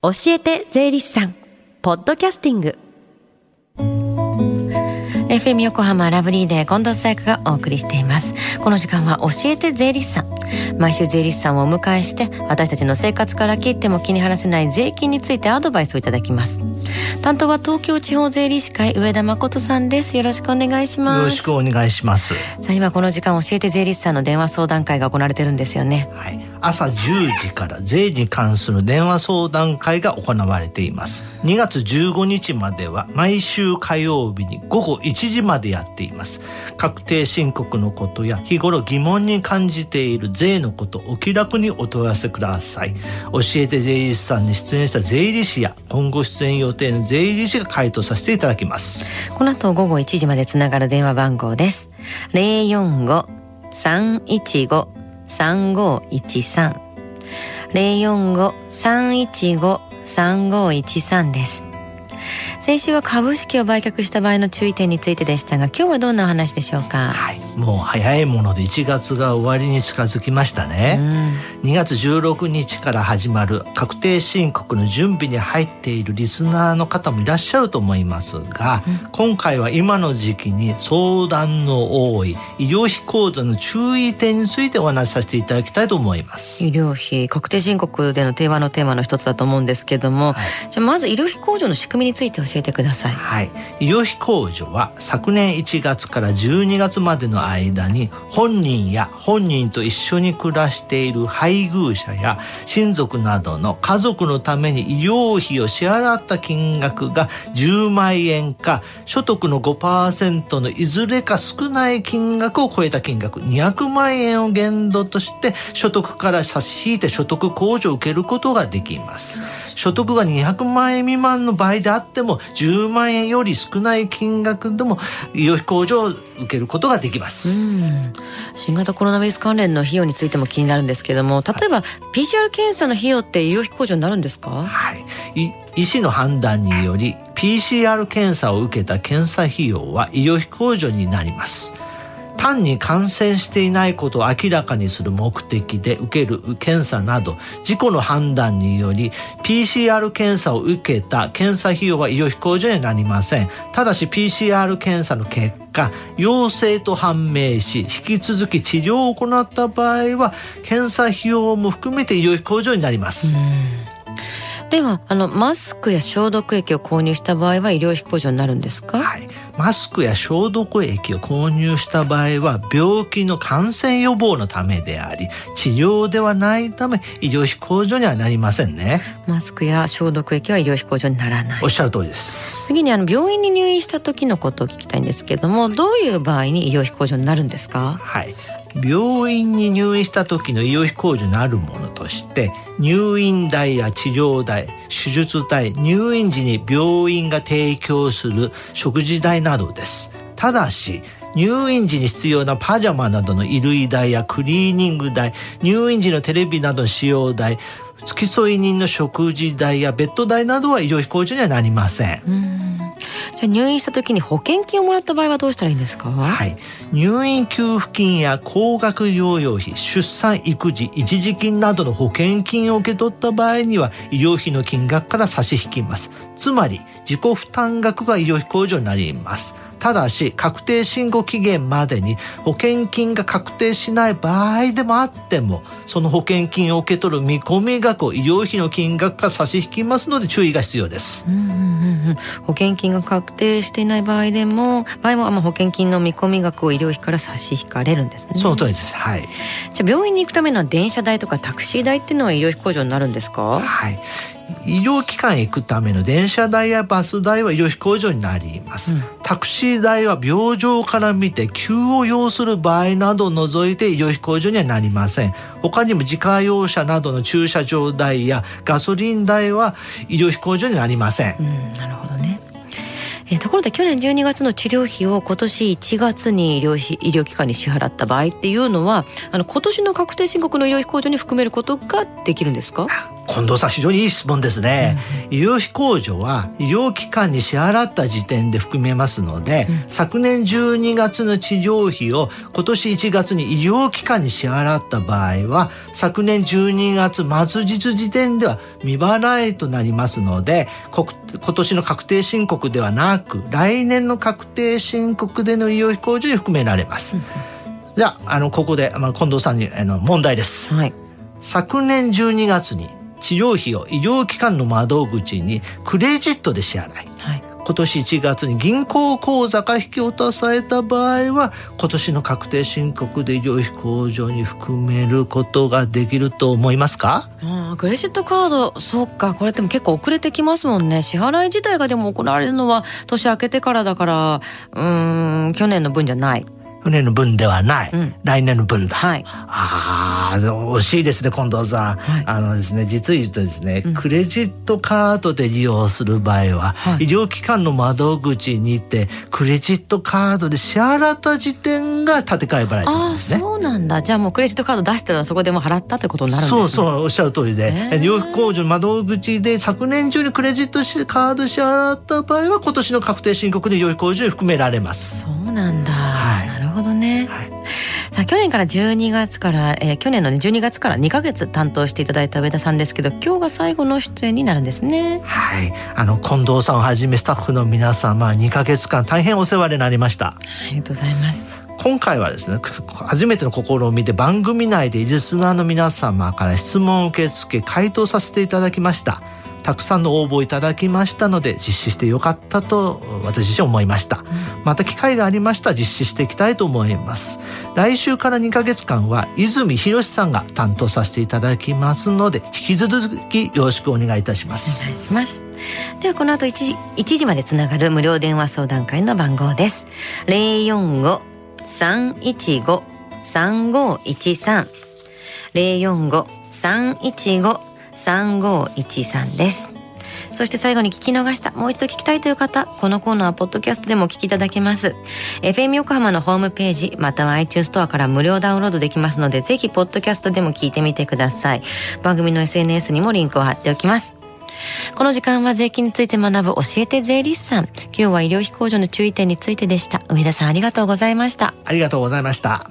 教えて税理士さんポッドキャスティング。FM 横浜ラブリーで近藤沙耶香がお送りしています。この時間は教えて税理士さん。毎週税理士さんをお迎えして私たちの生活から切っても気に晴らせない税金についてアドバイスをいただきます。担当は東京地方税理士会上田誠さんです。よろしくお願いします。よろしくお願いします。さあ今この時間教えて税理士さんの電話相談会が行われてるんですよね。はい朝10時から税に関する電話相談会が行われています。2月15日までは毎週火曜日に午後1時までやっています。確定申告のことや日頃疑問に感じている税のことお気楽にお問い合わせください。教えて税理士さんに出演した税理士や今後出演予定の税理士が回答させていただきます。この後午後1時までつながる電話番号です。045-315-3513 045-315-3513です。先週は株式を売却した場合の注意点についてでしたが今日はどんなお話でしょうか？はい。もう早いもので1月が終わりに近づきましたね、2月16日から始まる確定申告の準備に入っているリスナーの方もいらっしゃると思いますが、うん、今回は今の時期に相談の多い医療費控除の注意点についてお話しさせていただきたいと思います。医療費確定申告での定番のテーマの一つだと思うんですけども、はい、じゃあまず医療費控除の仕組みについて教ええてください。はい。医療費控除は昨年1月から12月までの間に本人や本人と一緒に暮らしている配偶者や親族などの家族のために医療費を支払った金額が10万円か所得の5%のいずれか少ない金額を超えた金額。200万円を限度として所得から差し引いて所得控除を受けることができます。所得が200万円未満の場合であっても10万円より少ない金額でも医療費控除を受けることができます。新型コロナウイルス関連の費用についても気になるんですけども例えば PCR 検査の費用って医療費控除になるんですか？はい。医師の判断により PCR 検査を受けた検査費用は医療費控除になります単に感染していないことを明らかにする目的で受ける検査など自己の判断により PCR 検査を受けた検査費用は医療費控除になりませんただし PCR 検査の結果陽性と判明し引き続き治療を行った場合は検査費用も含めて医療費控除になります。ではあのマスクや消毒液を購入した場合は医療費控除になるんですか、はい、マスクや消毒液を購入した場合は病気の感染予防のためであり治療ではないため医療費控除にはなりませんね。マスクや消毒液は医療費控除にならない。おっしゃる通りです。次にあの病院に入院した時のことを聞きたいんですけどもどういう場合に医療費控除になるんですか？はい病院に入院した時の医療費控除になるものとして入院代や治療代手術代入院時に病院が提供する食事代などですただし入院時に必要なパジャマなどの衣類代やクリーニング代入院時のテレビなどの使用代付き添い人の食事代やベッド代などは医療費控除にはなりません。じゃあ入院した時に保険金をもらった場合はどうしたらいいんですか？はい。入院給付金や高額療養費出産育児一時金などの保険金を受け取った場合には医療費の金額から差し引きます。つまり自己負担額が医療費控除になります。ただし確定申告期限までに保険金が確定しない場合でもあってもその保険金を受け取る見込み額を医療費の金額から差し引きますので注意が必要です。うんうんうん、保険金が確定していない場合でも場合もまあ保険金の見込み額を医療費から差し引かれるんですね。その通りです。はい。じゃあ病院に行くための電車代とかタクシー代っていうのは医療費控除になるんですか？はい。医療機関へ行くための電車代やバス代は医療費控除になります、うん、タクシー代は病状から見て急を要する場合などを除いて医療費控除にはなりません。他にも自家用車などの駐車場代やガソリン代は医療費控除になりません、うん、なるほどね。えところで去年12月の治療費を今年1月に医療費医療機関に支払った場合っていうのはあの今年の確定申告の医療費控除に含めることができるんですか？近藤さん非常にいい質問ですね、うん、医療費控除は医療機関に支払った時点で含めますので、うん、昨年12月の治療費を今年1月に医療機関に支払った場合は昨年12月末日時点では未払いとなりますので今年の確定申告ではなく来年の確定申告での医療費控除に含められます。うん、じゃああのここで、まあ、近藤さんにあの問題です。はい。昨年12月に治療費を医療機関の窓口にクレジットで支払い、はい、今年1月に銀行口座が引き落とされた場合は今年の確定申告で医療費控除に含めることができると思いますか？あクレジットカード。そうか。これでも結構遅れてきますもんね。支払い自体がでも行われるのは年明けてからだからうん去年の分じゃない船の分ではない、うん、来年の分だ。はい、ああ、惜しいですね、近藤さん。はい、あのですね、実を言うとですね、うん、クレジットカードで利用する場合は、はい、医療機関の窓口に行って、クレジットカードで支払った時点が立て替え払いなんですね。あそうなんだ。じゃあもうクレジットカード出したらそこでも払ったってことになるんですね。そうそう、おっしゃる通りで、医療費控除の窓口で昨年中にクレジットカード支払った場合は、今年の確定申告で医療費控除に含められます。そうなんだ。ほどね。はい、さあ去年から12月から、えー、去年の、ね、12月から2か月担当していただいた上田さんですけど今日が最後の出演になるんですね。はいあの近藤さんをはじめスタッフの皆様2か月間大変お世話になりました。ありがとうございます。今回はですね初めての試みで番組内でリスナーの皆様から質問を受け付け回答させていただきました。たくさんの応募いただきましたので実施してよかったと私自身思いました、また機会がありましたら実施していきたいと思います。来週から2ヶ月間は泉博さんが担当させていただきますので引き続きよろしくお願いいたします。お願いします。ではこの後1時 ,1 時までつながる無料電話相談会の番号です。045-315-3513 045-315 3513です。そして最後に聞き逃した、もう一度聞きたいという方、このコーナーはポッドキャストでもお聞きいただけます。FM 横浜のホームページ、または iTunes ストアから無料ダウンロードできますので、ぜひポッドキャストでも聞いてみてください。番組の SNS にもリンクを貼っておきます。この時間は税金について学ぶ教えて税理士さん。今日は医療費控除の注意点についてでした。上田さんありがとうございました。ありがとうございました。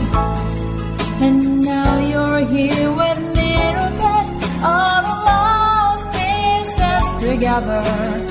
Together.